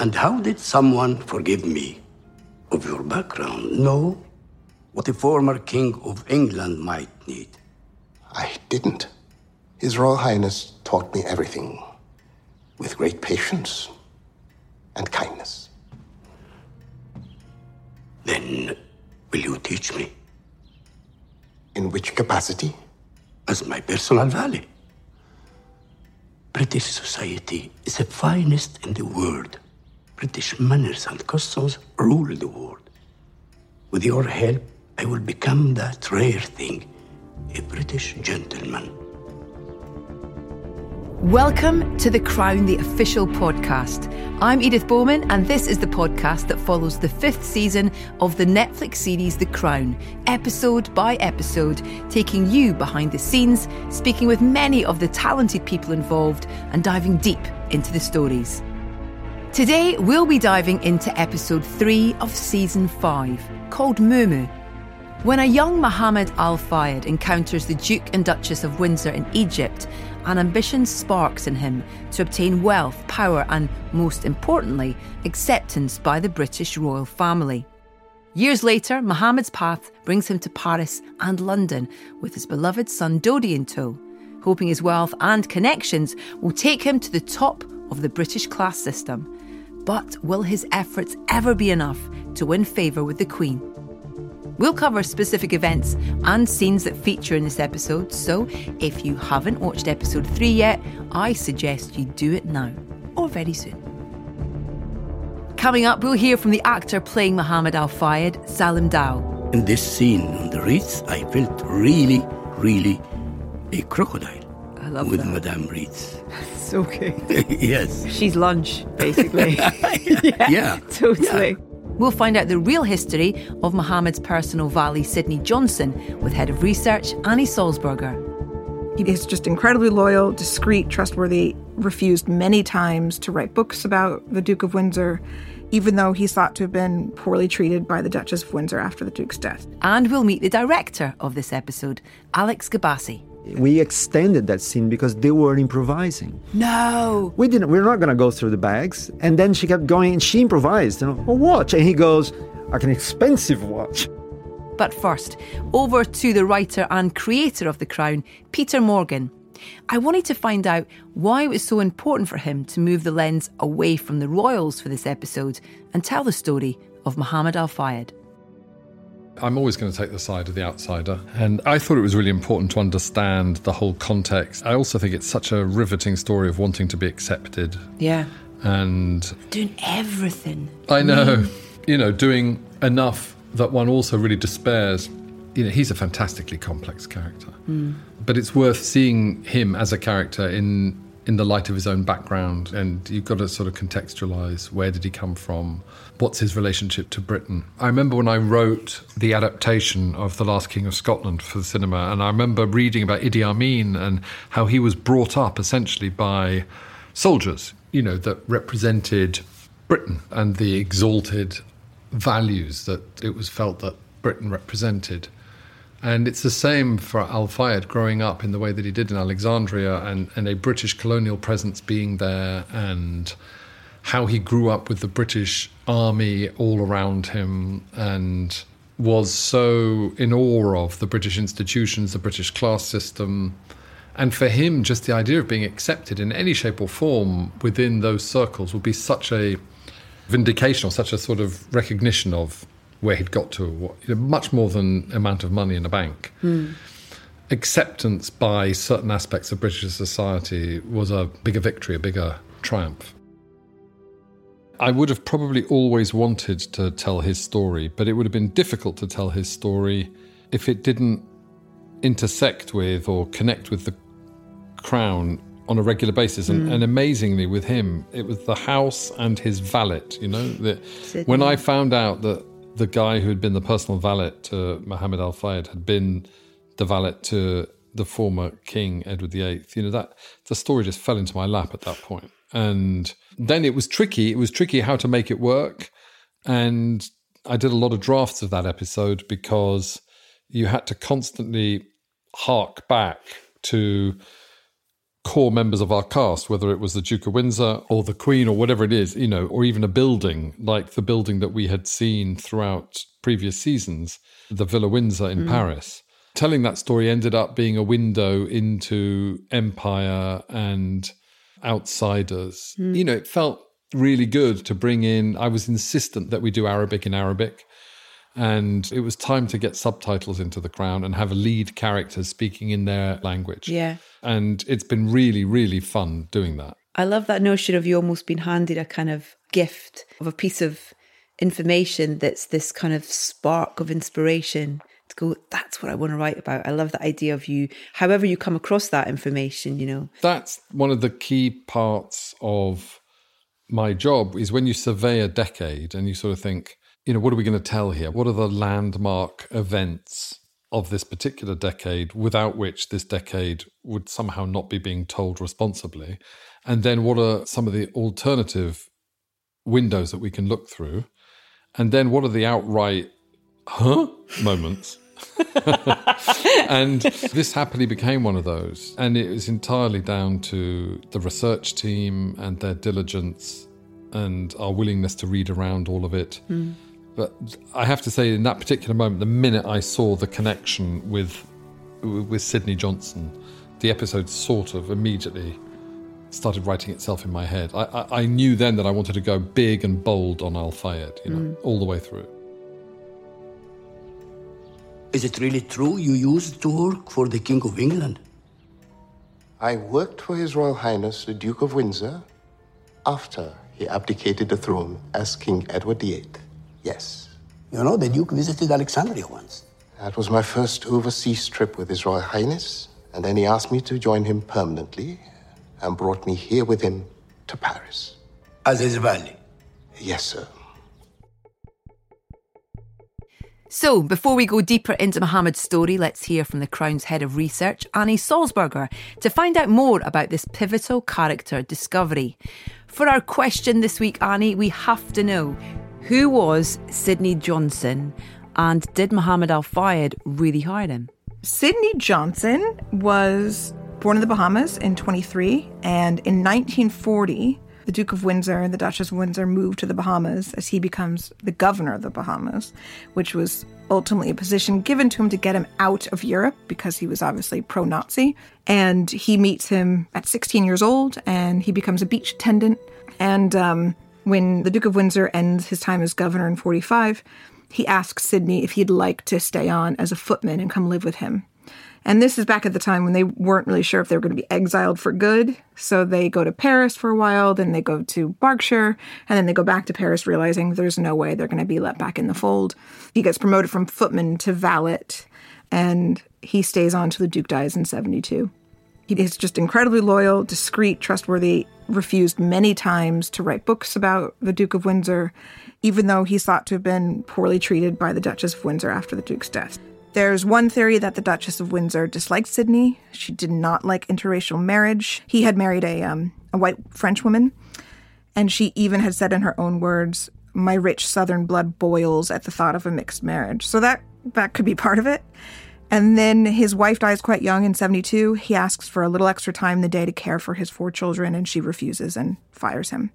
And how did someone forgive me of your background know what a former king of England might need? I didn't. His Royal Highness taught me everything with great patience and kindness. Then will you teach me? In which capacity? As my personal valet. British society is the finest in the world. British manners and customs rule the world. With your help, I will become that rare thing, a British gentleman. Welcome to The Crown, the official podcast. I'm Edith Bowman, and this is the podcast that follows the fifth season of the Netflix series The Crown, episode by episode, taking you behind the scenes, speaking with many of the talented people involved, and diving deep into the stories. Today, we'll be diving into episode three of season five, called Mou Mou. When a young Mohammed Al Fayed encounters the Duke and Duchess of Windsor in Egypt, an ambition sparks in him to obtain wealth, power, and, most importantly, acceptance by the British royal family. Years later, Mohammed's path brings him to Paris and London with his beloved son Dodi in tow, hoping his wealth and connections will take him to the top of the British class system. But will his efforts ever be enough to win favour with the Queen? We'll cover specific events and scenes that feature in this episode, so if you haven't watched episode 3 yet, I suggest you do it now or very soon. Coming up, we'll hear from the actor playing Mohammed Al Fayed, Salim Daw. In this scene on the Ritz, I felt really, really a crocodile. I love with that. Madame Ritz. It's okay. yes. She's lunch, basically. Yeah. Totally. We'll find out the real history of Mohammed's personal valet, Sidney Johnson, with Head of Research, Annie Sulzberger. He is just incredibly loyal, discreet, trustworthy, refused many times to write books about the Duke of Windsor, even though he's thought to have been poorly treated by the Duchess of Windsor after the Duke's death. And we'll meet the director of this episode, Alex Gabassi. We extended that scene because they were improvising. No! We didn't. We're not going to go through the bags. And then she kept going, and she improvised. You know, a watch, and he goes, like an expensive watch. But first, over to the writer and creator of The Crown, Peter Morgan. I wanted to find out why it was so important for him to move the lens away from the royals for this episode and tell the story of Mohammed Al Fayed. I'm always going to take the side of the outsider. And I thought it was really important to understand the whole context. I also think it's such a riveting story of wanting to be accepted. Yeah. And Doing everything. I know, mm. you know, doing enough that one also really despairs. You know, he's a fantastically complex character. Mm. But it's worth seeing him as a character in in the light of his own background and you've got to sort of contextualize where did he come from what's his relationship to britain. I remember when i wrote the adaptation of the last king of scotland for the cinema and i remember reading about idi amin and how he was brought up essentially by soldiers you know that represented britain and the exalted values that it was felt that britain represented and it's the same for Al Fayed growing up in the way that he did in Alexandria and, and a British colonial presence being there and how he grew up with the British army all around him and was so in awe of the British institutions, the British class system. And for him, just the idea of being accepted in any shape or form within those circles would be such a vindication or such a sort of recognition of where he'd got to, what, you know, much more than amount of money in a bank. Hmm. Acceptance by certain aspects of British society was a bigger victory, a bigger triumph. I would have probably always wanted to tell his story, but it would have been difficult to tell his story if it didn't intersect with or connect with the crown on a regular basis. And, hmm. and amazingly, with him, it was the house and his valet. You know, that when I found out that the guy who had been the personal valet to Mohammed Al Fayed had been the valet to the former king Edward VIII, you know that the story just fell into my lap at that. And then it was tricky. It was tricky how to make it work. And I did a lot of drafts of that episode because you had to constantly hark back to core members of our cast, whether it was the Duke of Windsor or the Queen or whatever it is, you know, or even a building like the building that we had seen throughout previous seasons, the Villa Windsor in mm. Paris. Telling that story ended up being a window into empire and outsiders. Mm. You know, it felt really good to bring in, I was insistent that we do Arabic in Arabic. And it was time to get subtitles into The Crown and have lead characters speaking in their language. Yeah. And it's been really, really fun doing that. I love that notion of you almost being handed a kind of gift of a piece of information that's this kind of spark of inspiration to go, that's what I want to write about. I love the idea of you, however you come across that information, you know. That's one of the key parts of my job is when you survey a decade and you sort of think, you know, what are we going to tell here? What are the landmark events of this particular decade without which this decade would somehow not be being told responsibly? And then what are some of the alternative windows that we can look through? And then what are the outright, huh, moments? and this happily became one of those. And it was entirely down to the research team and their diligence and our willingness to read around all of it. Mm. But I have to say, in that particular moment, the minute I saw the connection with with Sydney Johnson, the episode sort of immediately started writing itself in my head. I, I, I knew then that I wanted to go big and bold on Al Fayed, you know, mm. all the way through. Is it really true you used to work for the King of England? I worked for His Royal Highness the Duke of Windsor after he abdicated the throne as King Edward VIII. Yes. You know, the Duke visited Alexandria once. That was my first overseas trip with His Royal Highness, and then he asked me to join him permanently and brought me here with him to Paris. As his valet? Yes, sir. So, before we go deeper into Mohammed's story, let's hear from the Crown's head of research, Annie Sulzberger, to find out more about this pivotal character discovery. For our question this week, Annie, we have to know who was Sidney Johnson and did Muhammad Al Fayed really hire him? Sidney Johnson was born in the Bahamas in 23, and in 1940, the Duke of Windsor and the Duchess of Windsor moved to the Bahamas as he becomes the governor of the Bahamas, which was ultimately a position given to him to get him out of Europe because he was obviously pro Nazi. And he meets him at 16 years old and he becomes a beach attendant. And um, when the Duke of Windsor ends his time as governor in 45, he asks Sydney if he'd like to stay on as a footman and come live with him. And this is back at the time when they weren't really sure if they were going to be exiled for good. So they go to Paris for a while, then they go to Berkshire, and then they go back to Paris, realizing there's no way they're going to be let back in the fold. He gets promoted from footman to valet, and he stays on till the Duke dies in 72. He is just incredibly loyal, discreet, trustworthy, refused many times to write books about the Duke of Windsor, even though he's thought to have been poorly treated by the Duchess of Windsor after the Duke's death. There's one theory that the Duchess of Windsor disliked Sydney. She did not like interracial marriage. He had married a, um, a white French woman, and she even had said in her own words, My rich southern blood boils at the thought of a mixed marriage. So that, that could be part of it. And then his wife dies quite young in 72. He asks for a little extra time in the day to care for his four children, and she refuses and fires him.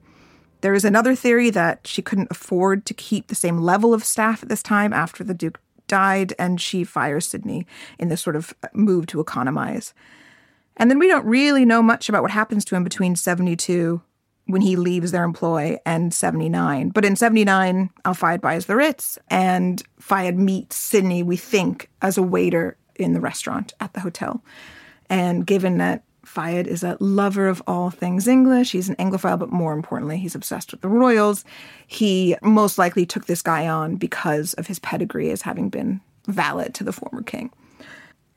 There is another theory that she couldn't afford to keep the same level of staff at this time after the Duke died, and she fires Sydney in this sort of uh, move to economize. And then we don't really know much about what happens to him between 72 when he leaves their employ and 79. But in 79, Al Fayed buys the Ritz, and Fayed meets Sydney, we think, as a waiter in the restaurant at the hotel. And given that Fayed is a lover of all things English. He's an Anglophile, but more importantly, he's obsessed with the royals. He most likely took this guy on because of his pedigree as having been valet to the former king.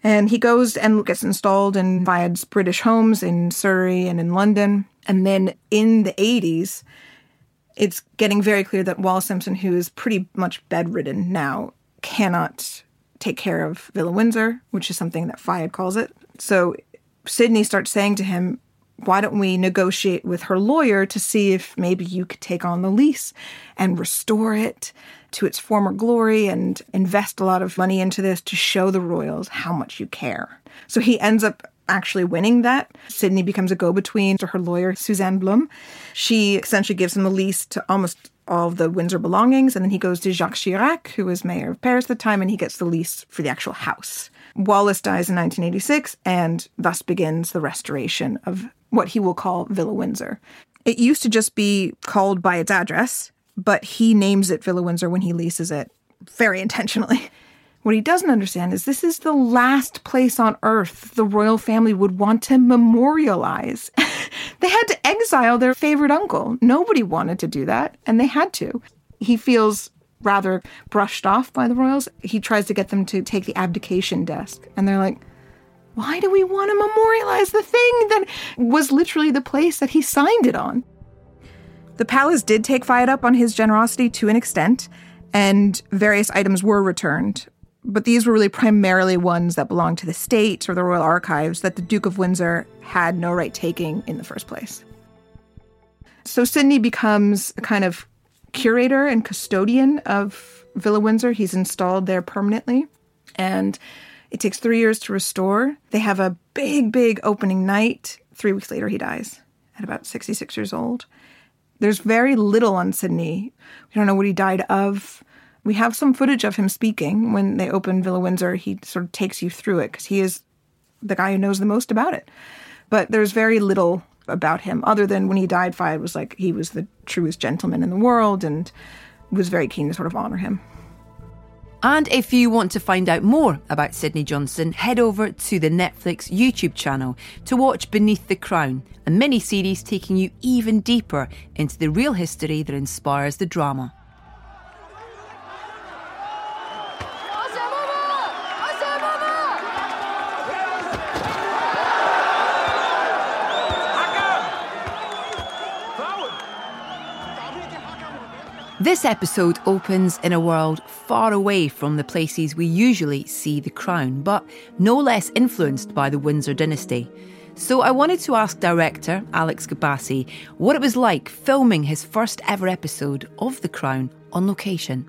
And he goes and gets installed in Fayed's British homes in Surrey and in London. And then in the 80s, it's getting very clear that Wallis Simpson, who is pretty much bedridden now, cannot take care of Villa Windsor, which is something that Fayed calls it. So Sydney starts saying to him, why don't we negotiate with her lawyer to see if maybe you could take on the lease and restore it to its former glory and invest a lot of money into this to show the royals how much you care. So he ends up actually winning that. Sydney becomes a go between to her lawyer, Suzanne Blum. She essentially gives him the lease to almost all of the Windsor belongings, and then he goes to Jacques Chirac, who was mayor of Paris at the time, and he gets the lease for the actual house. Wallis dies in 1986, and thus begins the restoration of what he will call Villa Windsor. It used to just be called by its address, but he names it Villa Windsor when he leases it very intentionally. What he doesn't understand is this is the last place on earth the royal family would want to memorialize. they had to exile their favorite uncle. Nobody wanted to do that, and they had to. He feels rather brushed off by the royals. He tries to get them to take the abdication desk, and they're like, why do we want to memorialize the thing that was literally the place that he signed it on? The palace did take Fayed up on his generosity to an extent, and various items were returned, but these were really primarily ones that belonged to the state or the royal archives that the Duke of Windsor had no right taking in the first place. So Sidney becomes a kind of curator and custodian of Villa Windsor. He's installed there permanently. And it takes three years to restore. They have a big, big opening night. Three weeks later, he dies at about 66 years old. There's very little on Sidney. We don't know what he died of. We have some footage of him speaking when they open Villa Windsor. He sort of takes you through it because he is the guy who knows the most about it. But there's very little about him other than when he died, Fayed was like he was the truest gentleman in the world and was very keen to sort of honor him. And if you want to find out more about Sidney Johnson, head over to the Netflix YouTube channel to watch Beneath the Crown, a mini series taking you even deeper into the real history that inspires the drama. This episode opens in a world far away from the places we usually see the crown, but no less influenced by the Windsor dynasty. So I wanted to ask director Alex Gabassi what it was like filming his first ever episode of The Crown on location.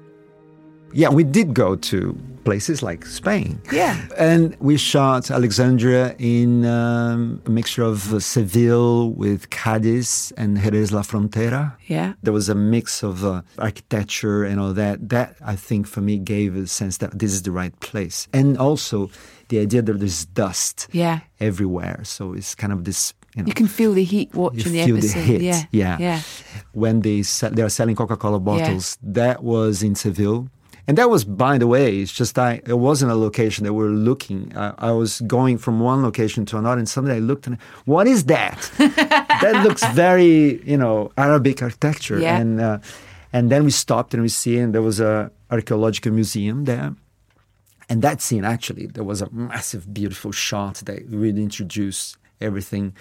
Yeah, we did go to places like Spain. Yeah. And we shot Alexandria in um, a mixture of uh, Seville with Cadiz and Jerez la Frontera. Yeah. There was a mix of uh, architecture and all that. That, I think, for me, gave a sense that this is the right place. And also the idea that there's dust Yeah. everywhere. So it's kind of this. You, know, You can feel the heat watching the episode. the. Yeah. yeah. Yeah. When they sell, they are selling Coca-Cola bottles, that was in Seville. And that was, by the way, it's just I. It wasn't a location that we were looking. I, I was going from one location to another, and suddenly I looked and what is that? that looks very, you know, Arabic architecture. Yeah. And uh, and then we stopped and we see, and there was a archaeological museum there. And that scene, actually, there was a massive, beautiful shot that really introduced everything.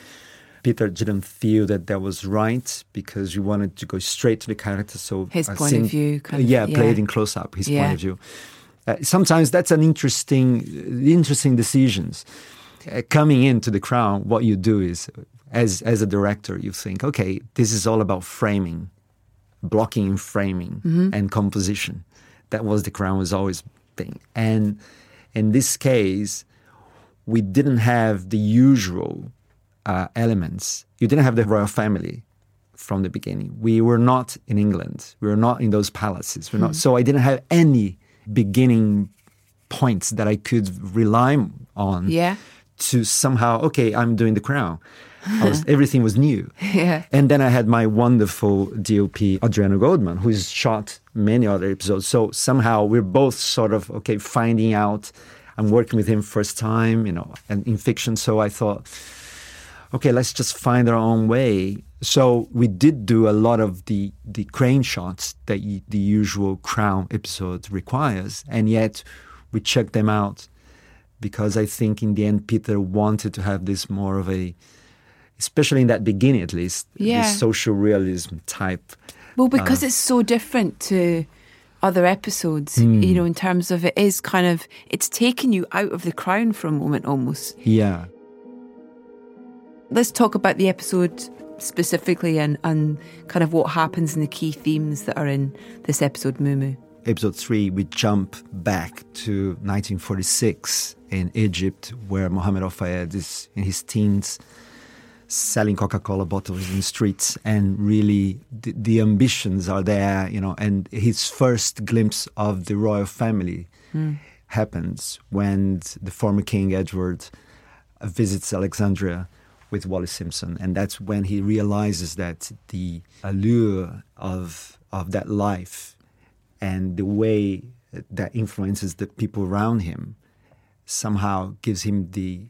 Peter didn't feel that that was right because we wanted to go straight to the character. So His point of view, kind of, yeah, yeah. played in close up. His Yeah. point of view. Uh, sometimes that's an interesting, interesting decisions. Uh, coming into the crown, what you do is, as as a director, you think, okay, this is all about framing, blocking and framing, Mm-hmm. and composition. That was the crown was always thing. And in this case, we didn't have the usual uh, elements. You didn't have the royal family from the beginning. We were not in England. We were not in those palaces. We're not. So I didn't have any beginning points that I could rely on Yeah. to somehow. Okay, I'm doing the crown. Was, everything was new. Yeah. And then I had my wonderful DOP, Adriano Goldman, who's shot many other episodes. So somehow we're both sort of, okay, finding out. I'm working with him first time, you know, and in fiction. So I thought, okay, let's just find our own way. So we did do a lot of the, the crane shots that y- the usual Crown episode requires. And yet we checked them out because I think in the end, Peter wanted to have this more of a, especially in that beginning at least, Yeah. this social realism type. Well, uh, because it's so different to other episodes, you hmm. know, in terms of it is kind of, it's taken you out of the crown for a moment almost. Yeah. Let's talk about the episode specifically and, and kind of what happens and the key themes that are in this episode, Mou Mou. episode three, we jump back to 1946 in Egypt, where Mohammed Al Fayed is in his teens selling Coca-Cola bottles in the streets, and really the, the, ambitions are there, you know. And his first glimpse of the royal family mm. happens when the former King Edward visits Alexandria with Wallis Simpson, and that's when he realizes that the allure of of that life and the way that influences the people around him somehow gives him the,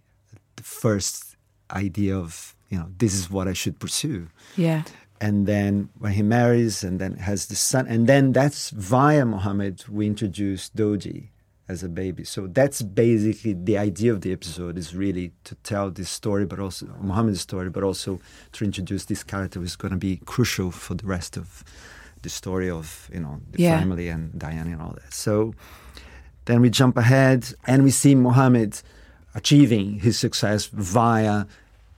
the first idea of you know, this is what I should pursue. Yeah. And then when he marries and then has the son, and then that's via Muhammad we introduce Dodi as a baby. So that's basically the idea of the episode is really to tell this story, but also Muhammad's story, but also to introduce this character who's going to be crucial for the rest of the story of you know the yeah. family and Diana and all that. So then we jump ahead and we see Muhammad achieving his success via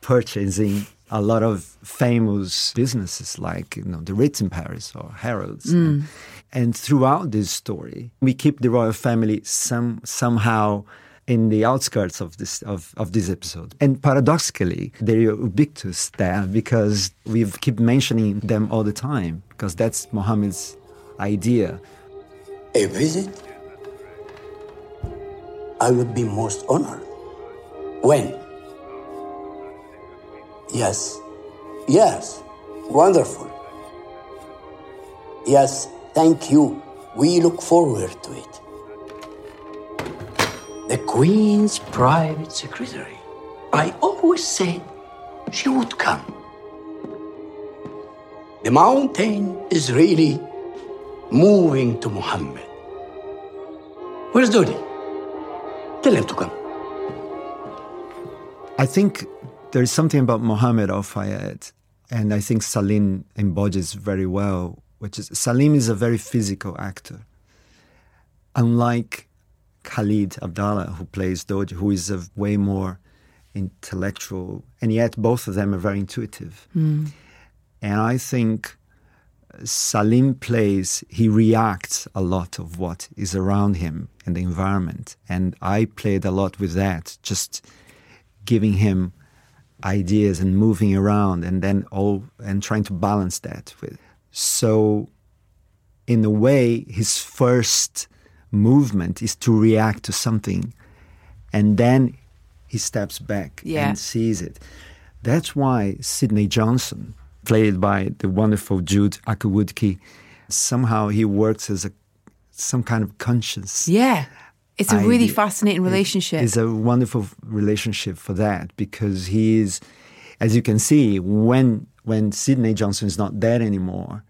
purchasing a lot of famous businesses like you know the Ritz in Paris or Harrods. Mm. And, and, throughout this story, we keep the royal family some somehow in the outskirts of this of, of this episode. And paradoxically, they're ubiquitous there because we keep mentioning them all the time because that's Mohammed's idea. A visit? I would be most honored. When? Yes. Yes. Wonderful. Yes, thank you. We look forward to it. The Queen's private secretary. I always said she would come. The mountain is really moving to Muhammad. Where's Dodi? Tell him to come. I think there's something about Mohammed Al Fayed, and I think Salim embodies very well, which is Salim is a very physical actor. Unlike Khalid Abdalla, who plays Dodi, who is a way more intellectual, and yet both of them are very intuitive. Mm. And I think Salim plays, he reacts a lot of what is around him and the environment. And I played a lot with that, just giving him ideas and moving around and then all and trying to balance that with so in a way his first movement is to react to something and then he steps back yeah. and sees it that's why Sidney Johnson played by the wonderful Jude Akuwudike somehow he works as a some kind of conscience yeah it's a really fascinating relationship. It's a wonderful relationship for that because he is, as you can see, when when Sydney Johnson is not there anymore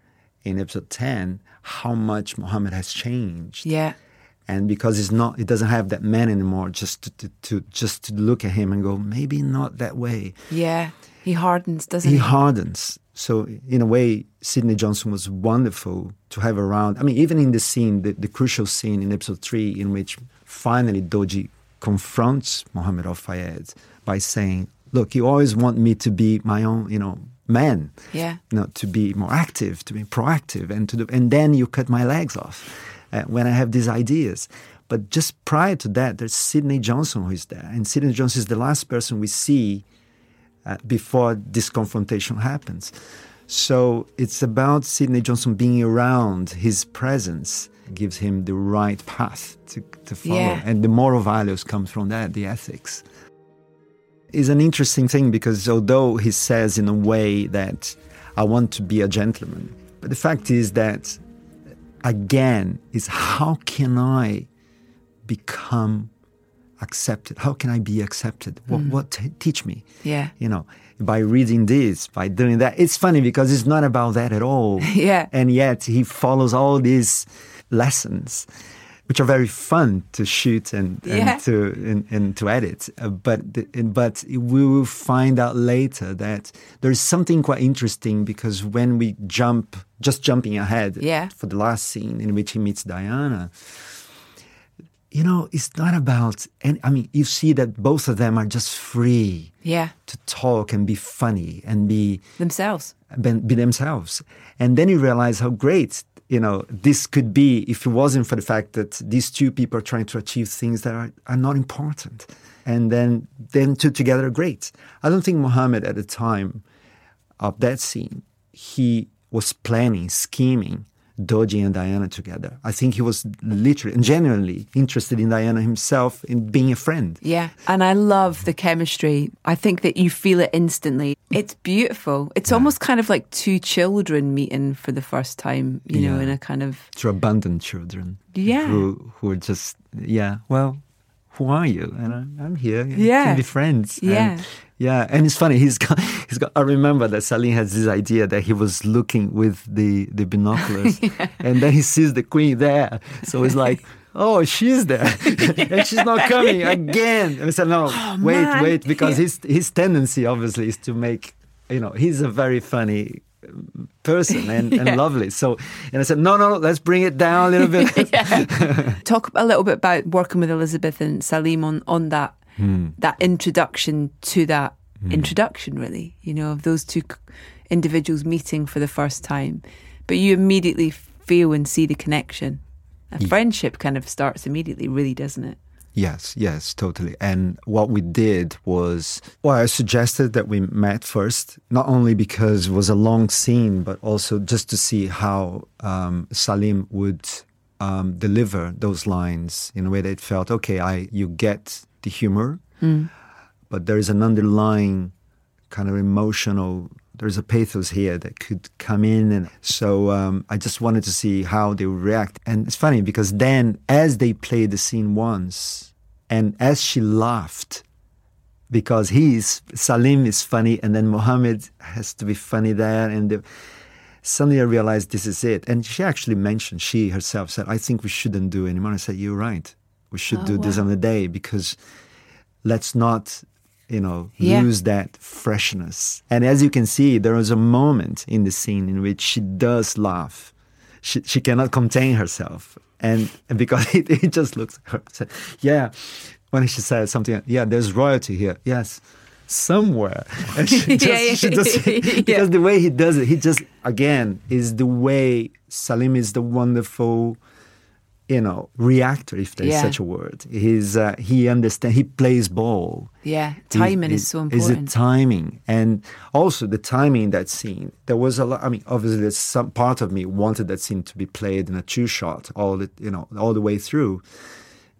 in episode ten, how much Muhammad has changed. Yeah. And because it's not, it doesn't have that man anymore. Just to, to, to just to look at him and go, maybe not that way. Yeah, he hardens, doesn't he? He hardens. So in a way, Sydney Johnson was wonderful to have around. I mean, even in the scene, the, the crucial scene in episode three, in which finally Dodi confronts Mohammed Al Fayed by saying, "Look, you always want me to be my own, you know, man. Yeah. You know, to be more active, to be proactive, and to do, and then you cut my legs off uh, when I have these ideas." But just prior to that, there's Sidney Johnson who is there, and Sidney Johnson is the last person we see uh, before this confrontation happens. So it's about Sidney Johnson being around, his presence gives him the right path to, to follow. Yeah. And the moral values comes from that, the ethics. Is an interesting thing because although he says in a way that I want to be a gentleman, but the fact is that again is how can I become accepted? How can I be accepted? What, mm. what t- teach me? Yeah, you know, by reading this, by doing that. It's funny because it's not about that at all. yeah, and yet he follows all these lessons which are very fun to shoot and, yeah. and to and, and, to edit. Uh, but but we will find out later that there is something quite interesting because when we jump, just jumping ahead yeah. for the last scene in which he meets Diana, you know, it's not about. And I mean, you see that both of them are just free, yeah, to talk and be funny and be themselves, be, be themselves. And then you realize how great you know, this could be if it wasn't for the fact that these two people are trying to achieve things that are, are not important. And then then two together are great. I don't think Mohammed at the time of that scene, he was planning, scheming Dodi and Diana together. I think he was literally and genuinely interested in Diana himself in being a friend. Yeah, and I love the chemistry. I think that you feel it instantly. It's beautiful. It's yeah. almost kind of like two children meeting for the first time, you yeah. know, in a kind of two abandoned children. Yeah, who who are just yeah. Well, who are you? And I, am here. Yeah, can be friends. Yeah. And, yeah, and it's funny. He's got, he's got. I remember that Salim has this idea that he was looking with the the binoculars, yeah. and then he sees the queen there. So he's like, "Oh, she's there, and she's not coming again." And I said, "No, oh, wait, man. wait," because his his tendency obviously is to make, you know, he's a very funny person and, yeah. and lovely. So, and I said, no, no, let's bring it down a little bit. Talk a little bit about working with Elizabeth and Salim on on that mm. that introduction to that mm. introduction, really, you know, of those two individuals meeting for the first time. But you immediately feel and see the connection. A friendship kind of starts immediately, really, doesn't it? Yes, yes, totally. And what we did was, well, I suggested that we met first, not only because it was a long scene, but also just to see how um, Salim would um, deliver those lines in a way that it felt okay. I you get the humor, mm. but there is an underlying kind of emotional. There's a pathos here that could come in, and so um, I just wanted to see how they would react. And it's funny because then, as they played the scene once, and as she laughed, because he's Salim is funny, and then Mohammed has to be funny there, and the, suddenly I realized this is it. And she actually mentioned, she herself said, "I think we shouldn't do anymore." I said, "You're right we should oh, do wow. this on the day because let's not you know yeah. lose that freshness and as you can see there was a moment in the scene in which she does laugh she, she cannot contain herself. And, and because it, it just looks her yeah. When she said something yeah there's royalty here. Yes somewhere. And she just, yeah, yeah, she just because the way he does it he just again is the way salim is the wonderful you know reactor if there's yeah. such a word. He's uh, he understands. he plays ball. Yeah timing he, is so important is it timing? And also the timing in that scene there was a lot i mean obviously there's some part of me wanted that scene to be played in a two shot all the you know all the way through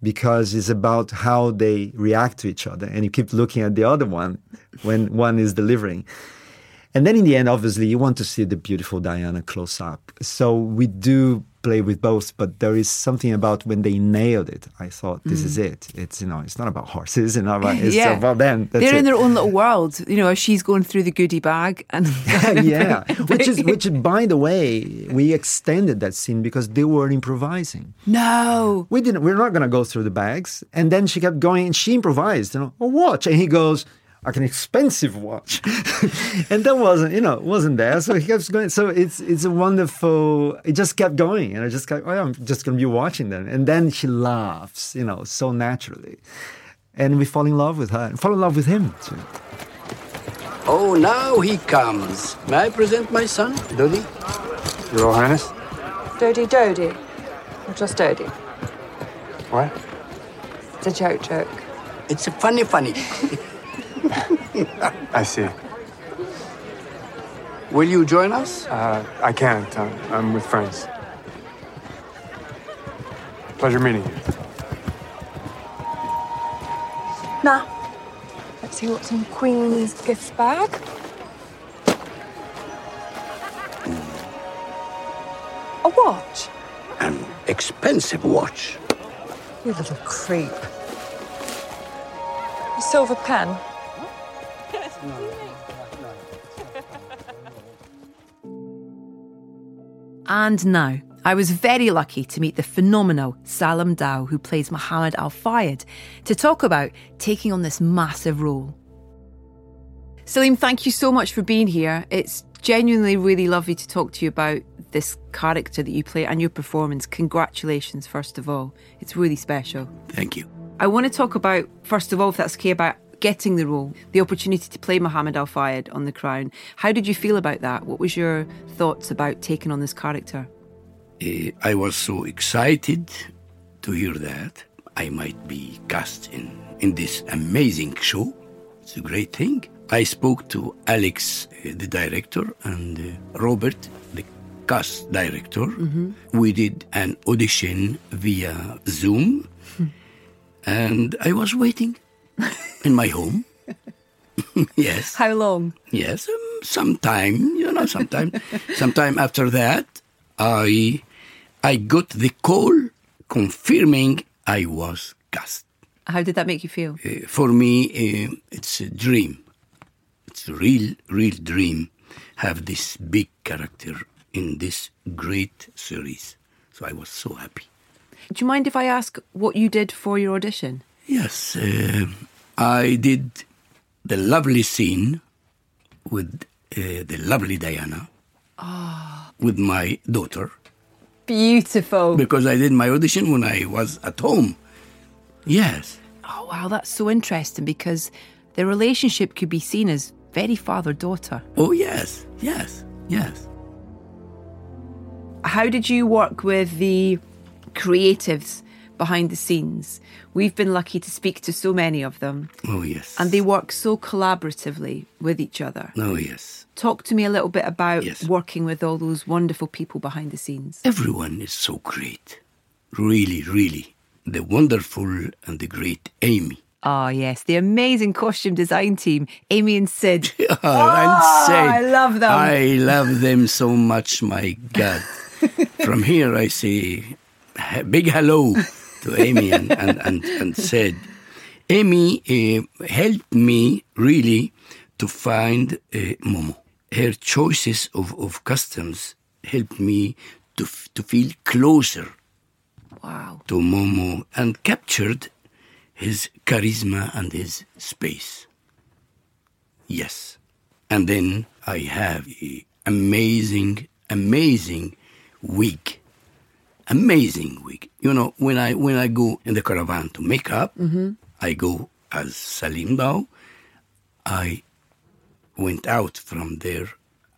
because it's about how they react to each other. And you keep looking at the other one when one is delivering. And then in the end obviously you want to see the beautiful diana close up. So we do play with both, but there is something about when they nailed it. I thought this mm. is it. It's you know, it's not about horses, not about it's yeah. about them. That's They're it. in their own little world. You know, as she's going through the goodie bag and yeah, which is which by the way, we extended that scene because they were improvising. No, we didn't. We're not going to go through the bags. And then she kept going, and she improvised. You know, a watch, and he goes like an expensive watch, and that wasn't you know wasn't there. So he kept going. So it's it's a wonderful. It just kept going, and I just kept. Oh, I'm just gonna be watching them, and then she laughs, you know, so naturally, and we fall in love with her, and fall in love with him too. Oh, now he comes. May I present my son, Dodi? Your Royal Highness. Dodi, Dodi, or just Dodi? What? It's a joke, joke. It's a funny, funny. I see. Will you join us? Uh, I can't. Uh, I'm with friends. Pleasure meeting you. Now, let's see what's in Queen's gift bag. A watch? An expensive watch. You little creep. A silver pen. And now, I was very lucky to meet the phenomenal Salim Daw, who plays Muhammad Al Fayed, to talk about taking on this massive role. Salim, thank you so much for being here. It's genuinely really lovely to talk to you about this character that you play and your performance. Congratulations, first of all. It's really special. Thank you. I want to talk about, first of all, if that's okay, about getting the role, the opportunity to play Muhammad Al Fayed on The Crown. How did you feel about that? What was your thoughts about taking on this character? Uh, I was so excited to hear that I might be cast in, in this amazing show. It's a great thing. I spoke to Alex, uh, the director, and uh, Robert, the cast director. We did an audition via Zoom, and I was waiting in my home. yes. How long? Yes, um, sometime, you know, sometime, sometime after that, I, I got the call confirming I was cast. How did that make you feel? Uh, for me, uh, it's a dream. It's a real, real dream. Have this big character in this great series. So I was so happy. Do you mind if I ask what you did for your audition? Yes, uh, I did the lovely scene with uh, the lovely Diana, with my daughter, Beautiful. because I did my audition when I was at home. Yes, Oh, wow, that's so interesting because the relationship could be seen as very father daughter. oh yes, yes, yes. How did you work with the creatives behind the scenes? We've been lucky to speak to so many of them, Oh yes. and they work so collaboratively with each other. Oh yes. Talk to me a little bit about Yes. working with all those wonderful people behind the scenes. Everyone is so great. Really, really. The wonderful and the great Amy. Oh, yes, the amazing costume design team, Amy and Sid. and ah, Oh, Sid, I love them. I love them so much, my God. From here, I say big hello to Amy and, and, and, and Sid, Amy uh, helped me really to find uh, Momo. Her choices of, of customs helped me to, f- to feel closer Wow. to Momo and captured his charisma and his space. Yes. And then I have a amazing, amazing wig. Amazing wig. You know, when I when I go in the caravan to make up, I go as Salim Daw. I went out from there.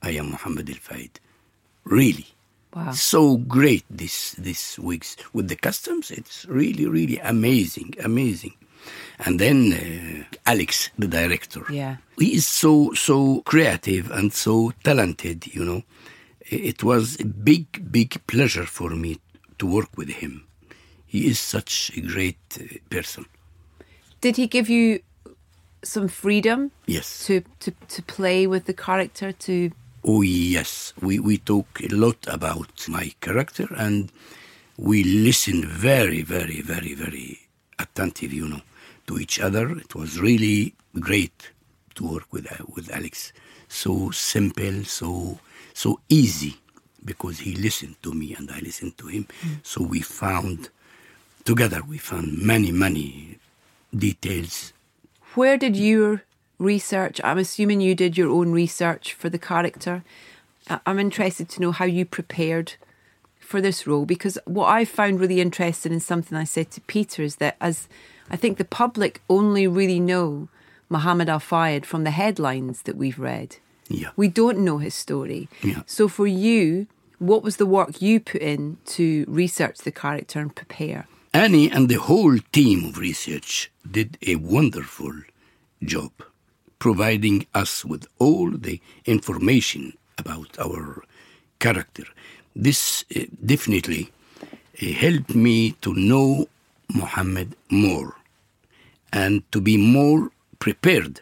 I am Muhammad Al Fayed. Really. Wow. So great this this wigs with the customs. It's really really amazing, amazing. And then uh, Alex, the director, Yeah. he is so so creative and so talented. You know, it was a big big pleasure for me to work with him. He is such a great uh, person. Did he give you some freedom Yes. to, to, to play with the character, to Oh yes, we we talk a lot about my character and we listen very very very very attentive, you know, to each other. It was really great to work with uh, with Alex. So simple, so so easy because he listened to me and I listened to him. Hmm. So we found together we found many many details Where did your research? I'm assuming you did your own research for the character. I'm interested to know how you prepared for this role because what I found really interesting in something I said to Peter is that as I think the public only really know Muhammad Al Fayed from the headlines that we've read. Yeah. We don't know his story. Yeah. So for you, what was the work you put in to research the character and prepare? Annie and the whole team of research did a wonderful job, providing us with all the information about our character. This uh, definitely uh, helped me to know Muhammad more and to be more prepared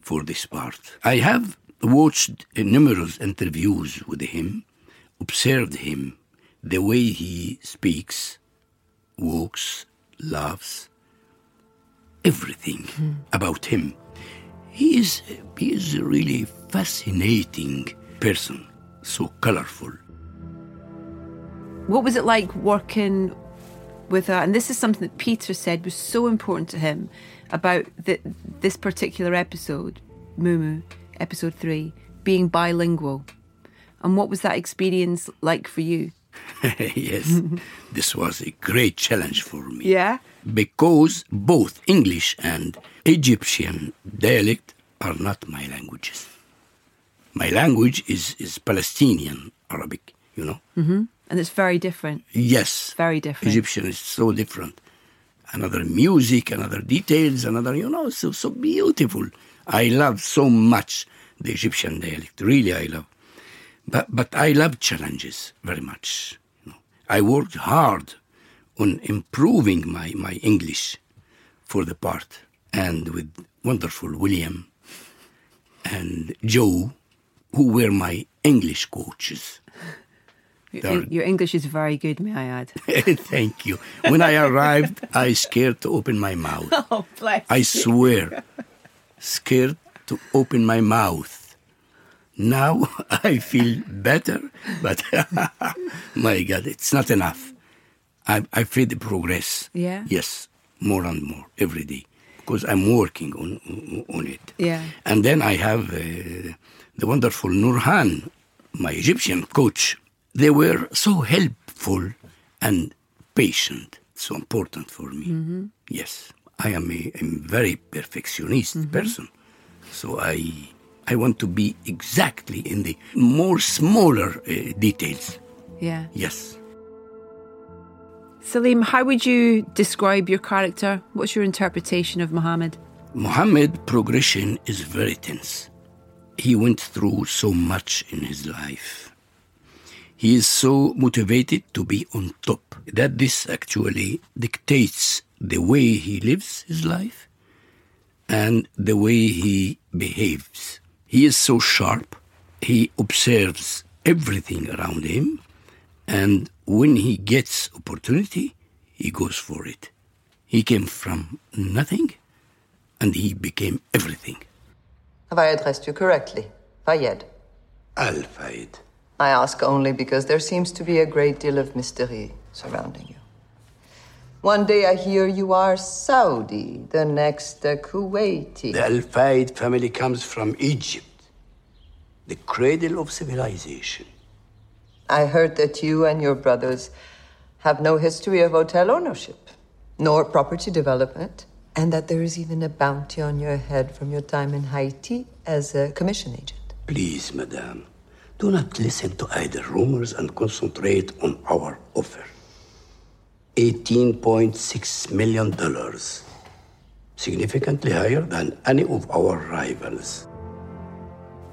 for this part. I have watched numerous interviews with him, observed him, the way he speaks, walks, laughs, everything about him. He is, he is a really fascinating person, so colorful. What was it like working with her? And this is something that Peter said was so important to him about the, this particular episode, Mou Mou, episode three, being bilingual. And what was that experience like for you? yes, this was a great challenge for me. Yeah. Because both English and Egyptian dialect are not my languages. My language is, is Palestinian Arabic, you know. Mm-hmm. And it's very different. Yes. Very different. Egyptian is so different. Another music, another details, another, you know, so, so beautiful. I love so much the Egyptian dialect. Really, I love. But, but I love challenges very much. You know. I worked hard on improving my, my English for the part. And with wonderful William and Joe, who were my English coaches. Your, your English is very good, may I add? Thank you. When I arrived, I scared to open my mouth. Oh, bless. I swear, scared to open my mouth. Now I feel better, but my God, it's not enough. I, I feel the progress. Yeah? Yes, more and more every day because I'm working on on it. Yeah. And then I have uh, the wonderful Nurhan, my Egyptian coach. They were so helpful and patient. So important for me. Mm-hmm. Yes, I am a, a very perfectionist Mm-hmm. person. So I I want to be exactly in the more smaller uh, details. Yeah. Yes. Salim, how would you describe your character? What's your interpretation of Muhammad? Muhammad progression is very tense. He went through so much in his life. He is so motivated to be on top that this actually dictates the way he lives his life and the way he behaves. He is so sharp, he observes everything around him, and when he gets opportunity, he goes for it. He came from nothing and he became everything. Have I addressed you correctly? Fayed. Al Fayed. I ask only because there seems to be a great deal of mystery surrounding you. One day I hear you are Saudi, the next uh, Kuwaiti. The Al Fayed family comes from Egypt, the cradle of civilization. I heard that you and your brothers have no history of hotel ownership, nor property development, and that there is even a bounty on your head from your time in Haiti as a commission agent. Please, madame, do not listen to idle rumors and concentrate on our offer. $18.6 million, significantly higher than any of our rivals.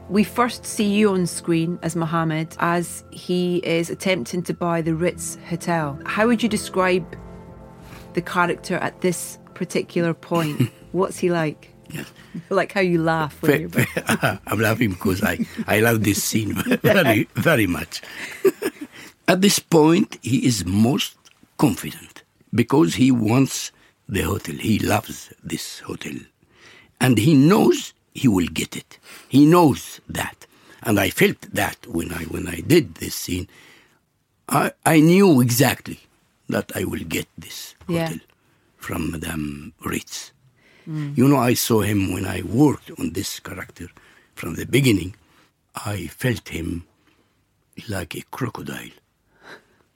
We first see you on screen as Mohammed as he is attempting to buy the Ritz Hotel. How would you describe the character at this particular point? What's he like? Yes. Like how you laugh when you're. I'm laughing because I, I love this scene very, very much. At this point, he is most confident because he wants the hotel. He loves this hotel. And he knows he will get it. He knows that. And I felt that when I, when I did this scene. I, I knew exactly that I will get this Yeah. hotel from Madame Ritz. Mm. You know, I saw him when I worked on this character from the beginning. I felt him like a crocodile.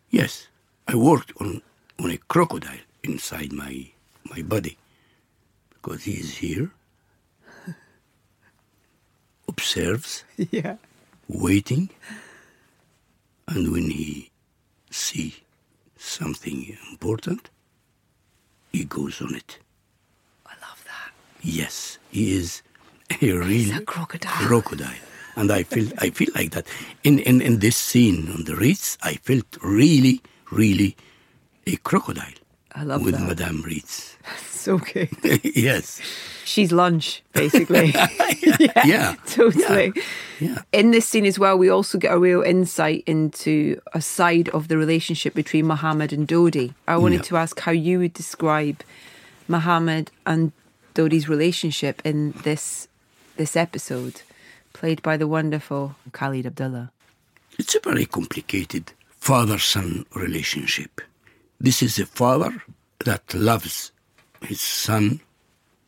Yes, I worked on, on a crocodile inside my, my body because he is here, observes, Yeah. waiting, and when he see something important, he goes on it. I love that. Yes, he is a real a crocodile. crocodile. And I feel I feel like that. In, in in this scene on the Ritz, I felt really, really a crocodile. I love with that. Madame Ritz. So good. yes. She's lunch, basically. Yeah. totally. Yeah. In this scene as well, we also get a real insight into a side of the relationship between Muhammad and Dodi. I wanted Yeah. to ask how you would describe Muhammad and Dodi's relationship in this this episode, played by the wonderful Khalid Abdalla. It's a very complicated father-son relationship. This is a father that loves his son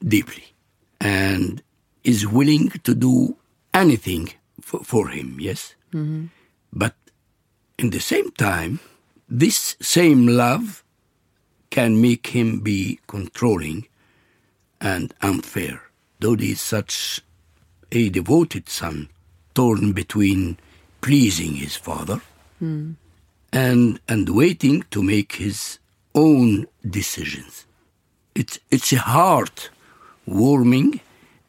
deeply and is willing to do anything for, for him, yes? Mm-hmm. But in the same time, this same love can make him be controlling and unfair. Dodi is such a devoted son, torn between pleasing his father mm. And and waiting to make his own decisions. It's it's heart warming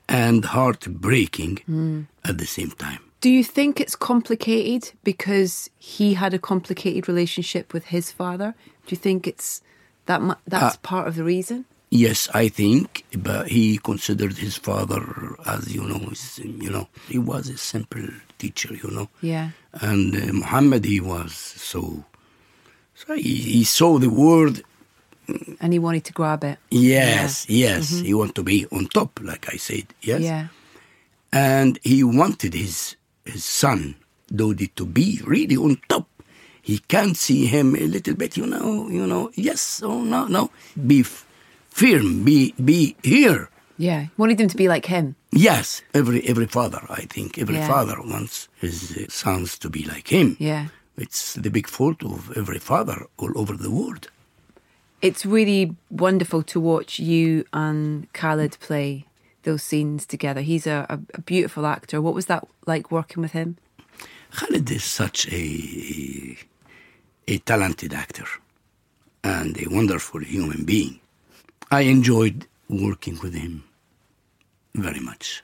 and heartbreaking hmm. at the same time. Do you think it's complicated because he had a complicated relationship with his father? Do you think it's that mu- that's uh, part of the reason? Yes, I think, but he considered his father as you know, his, you know, he was a simple teacher, you know, Yeah. and uh, Muhammad he was so. So he, he saw the world. And he wanted to grab it. Yes, yes, he wanted to be on top, like I said. Yes, Yeah. and he wanted his his son Dodi to be really on top. He can't see him a little bit, you know, you know. Yes, oh no, no, be f- firm, be be here. Yeah. Wanted them to be like him. Yes, every every father, I think, every Yeah. father wants his uh, sons to be like him. Yeah. It's the big fault of every father all over the world. It's really wonderful to watch you and Khalid play those scenes together. He's a, a, a beautiful actor. What was that like working with him? Khalid is such a a talented actor and a wonderful human being. I enjoyed working with him very much,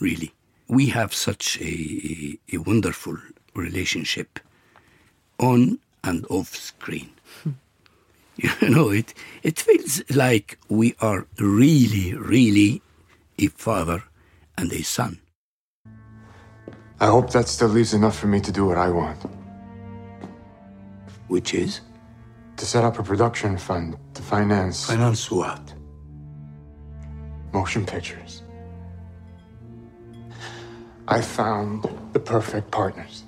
really. We have such a, a, wonderful relationship on and off screen. you know, it, it feels like we are really, really a father and a son. I hope that still leaves enough for me to do what I want. Which is? To set up a production fund to finance Finance what? motion pictures. I found the perfect partners.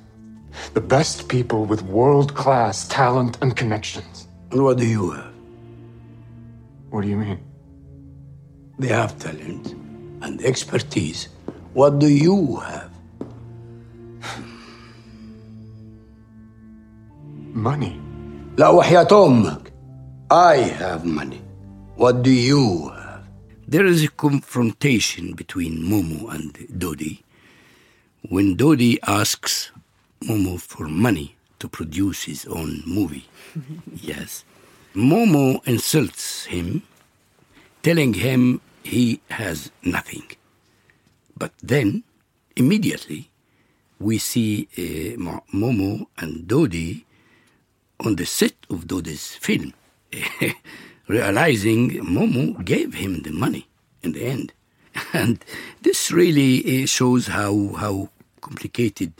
The best people with world class talent and connections. And what do you have? What do you mean? They have talent and expertise. What do you have? Money. لا وحياة أمك I have money What do you have? There is a confrontation between Mou Mou and Dodi. When Dodi asks Mou Mou for money to produce his own movie, yes, Mou Mou insults him, telling him he has nothing. But then, immediately, we see eh, uh, Mou Mou and Dodi on the set of Dodi's film, realizing Mou Mou gave him the money in the end. And this really uh, shows how, how complicated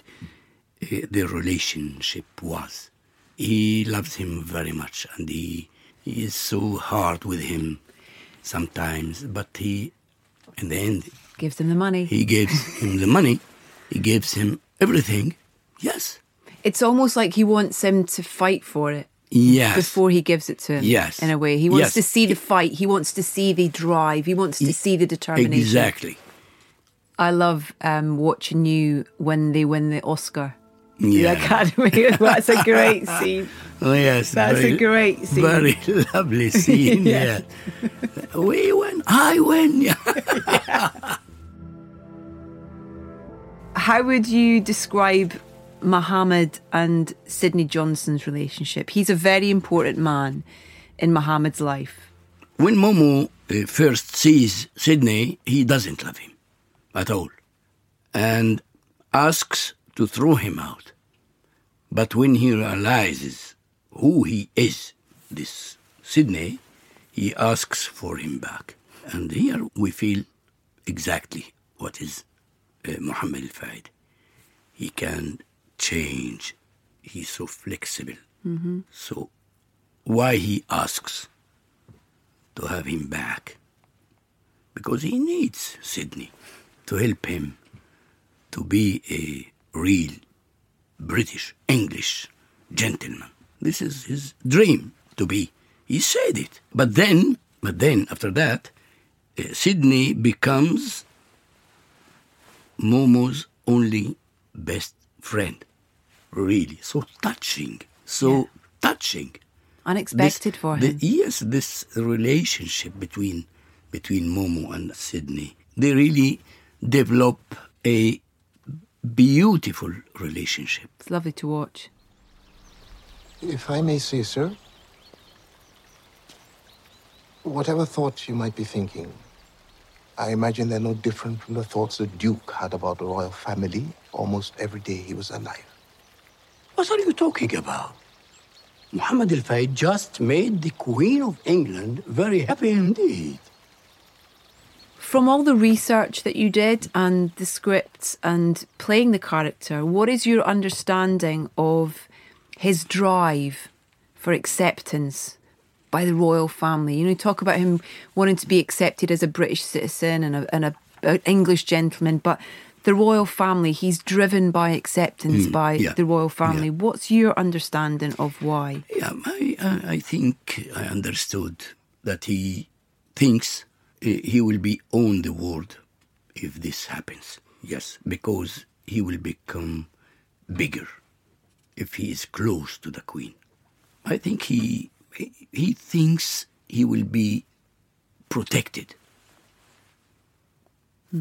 uh, their relationship was. He loves him very much and he, he is so hard with him sometimes, but he, in the end, Gives him the money. he gives him the money, he gives him everything. Yes. It's almost like he wants him to fight for it Yes. before he gives it to him. Yes. In a way. He wants Yes. to see the fight. He wants to see the drive. He wants to see the determination. Exactly. I love um, watching you when they win the Oscar. Yeah. The Academy. That's a great scene. Oh, yes. That's a great scene. Very lovely scene. Yes. yeah. We win. I win. Yeah. How would you describe Muhammad and Sydney Johnson's relationship? He's a very important man in Muhammad's life. When Mou Mou uh, first sees Sydney, he doesn't love him at all and asks to throw him out. But when he realizes who he is, this Sydney, he asks for him back. And here we feel exactly what is uh, Muhammad al Fayed. He can change, he's so flexible. So, why he asks to have him back? Because he needs Sydney to help him to be a real British, English gentleman. This is his dream to be. He said it. But then, but then after that, uh, Sydney becomes Mou Mou's only best friend. Really, so touching, so touching. Unexpected This- for the- him. yes, this relationship between between Mou Mou and Sydney, they really develop a beautiful relationship. It's lovely to watch. If I may say, sir, whatever thoughts you might be thinking, I imagine they're no different from the thoughts the Duke had about the royal family almost every day he was alive. What are you talking about? Muhammad Al Fayed just made the Queen of England very happy indeed. From all the research that you did and the scripts and playing the character, what is your understanding of his drive for acceptance by the royal family? You know, you talk about him wanting to be accepted as a British citizen and a, and a, an English gentleman, but the royal family, he's driven by acceptance Mm, by yeah, the royal family. yeah. What's your understanding of why? Yeah, I, I I think I understood that he thinks he will be on the world if this happens. Yes, because he will become bigger if he is close to the queen. I think he he, he thinks he will be protected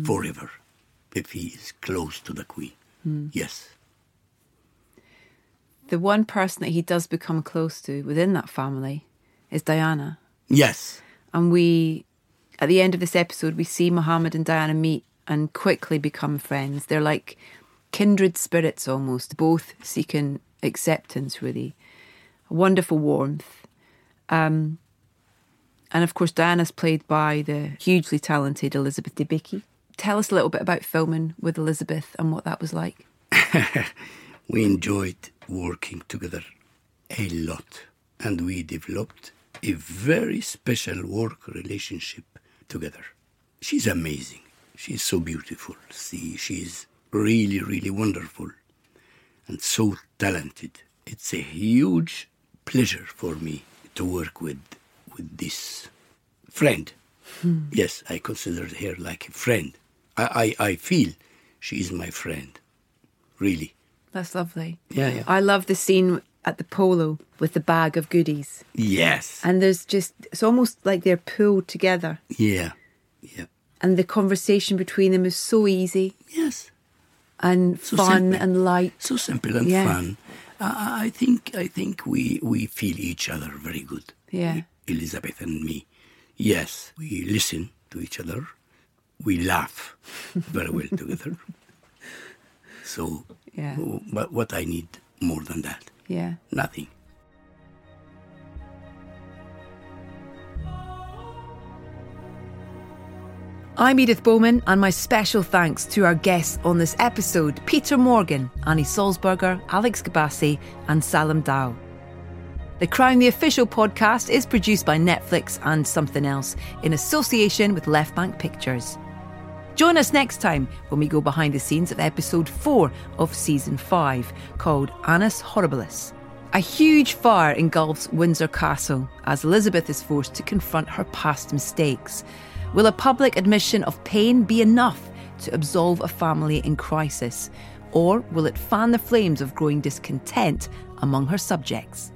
forever if he is close to the queen. Yes. The one person that he does become close to within that family is Diana. Yes. And we, at the end of this episode, we see Muhammad and Diana meet and quickly become friends. They're like kindred spirits almost, both seeking acceptance, really. A wonderful warmth. Um, and of course, Diana's played by the hugely talented Elizabeth Debicki. Tell us a little bit about filming with Elizabeth and what that was like. we enjoyed working together a lot and we developed a very special work relationship together. She's amazing. She's so beautiful. See, she's really, really wonderful and so talented. It's a huge pleasure for me to work with with this friend. Hmm. Yes, I consider her like a friend. I, I, I feel she is my friend. Really. That's lovely. Yeah, yeah. I love the scene at the polo with the bag of goodies. Yes. And there's just, it's almost like they're pulled together. Yeah. Yeah. And the conversation between them is so easy. Yes. And So fun simple. and light. So simple and Yeah. fun. I, I think I think we we feel each other very good. Yeah. Elizabeth and me. Yes, we listen to each other. We laugh very well together. So, Yeah. what what I need more than that? Yeah. Nothing. I'm Edith Bowman, and my special thanks to our guests on this episode Peter Morgan, Annie Sulzberger, Alex Gabassi, and Salim Daw. The Crown, the official podcast, is produced by Netflix and Something Else in association with Left Bank Pictures. Join us next time when we go behind the scenes of episode 4 of season 5 called Annus Horribilis. A huge fire engulfs Windsor Castle as Elizabeth is forced to confront her past mistakes. Will a public admission of pain be enough to absolve a family in crisis? Or will it fan the flames of growing discontent among her subjects?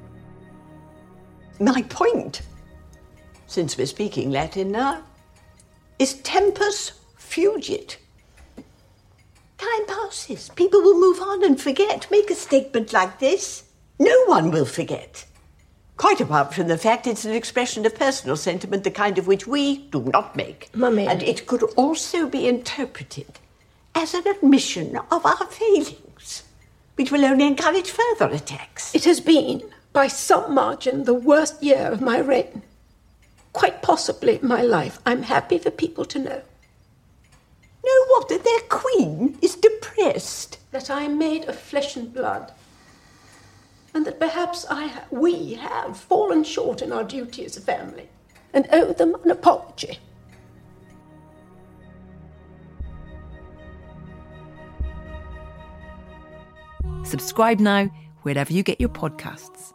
My point, since we're speaking Latin now, is tempus fugit. Time passes. People will move on and forget. Make a statement like this. No one will forget. Quite apart from the fact it's an expression of personal sentiment, the kind of which we do not make. Mummy. And it could also be interpreted as an admission of our failings, which will only encourage further attacks. It has been, by some margin, the worst year of my reign. Quite possibly my life. I'm happy for people to know. Know what? That their queen is depressed. That I am made of flesh and blood. And that perhaps I ha- we have fallen short in our duty as a family and owe them an apology. Subscribe now wherever you get your podcasts.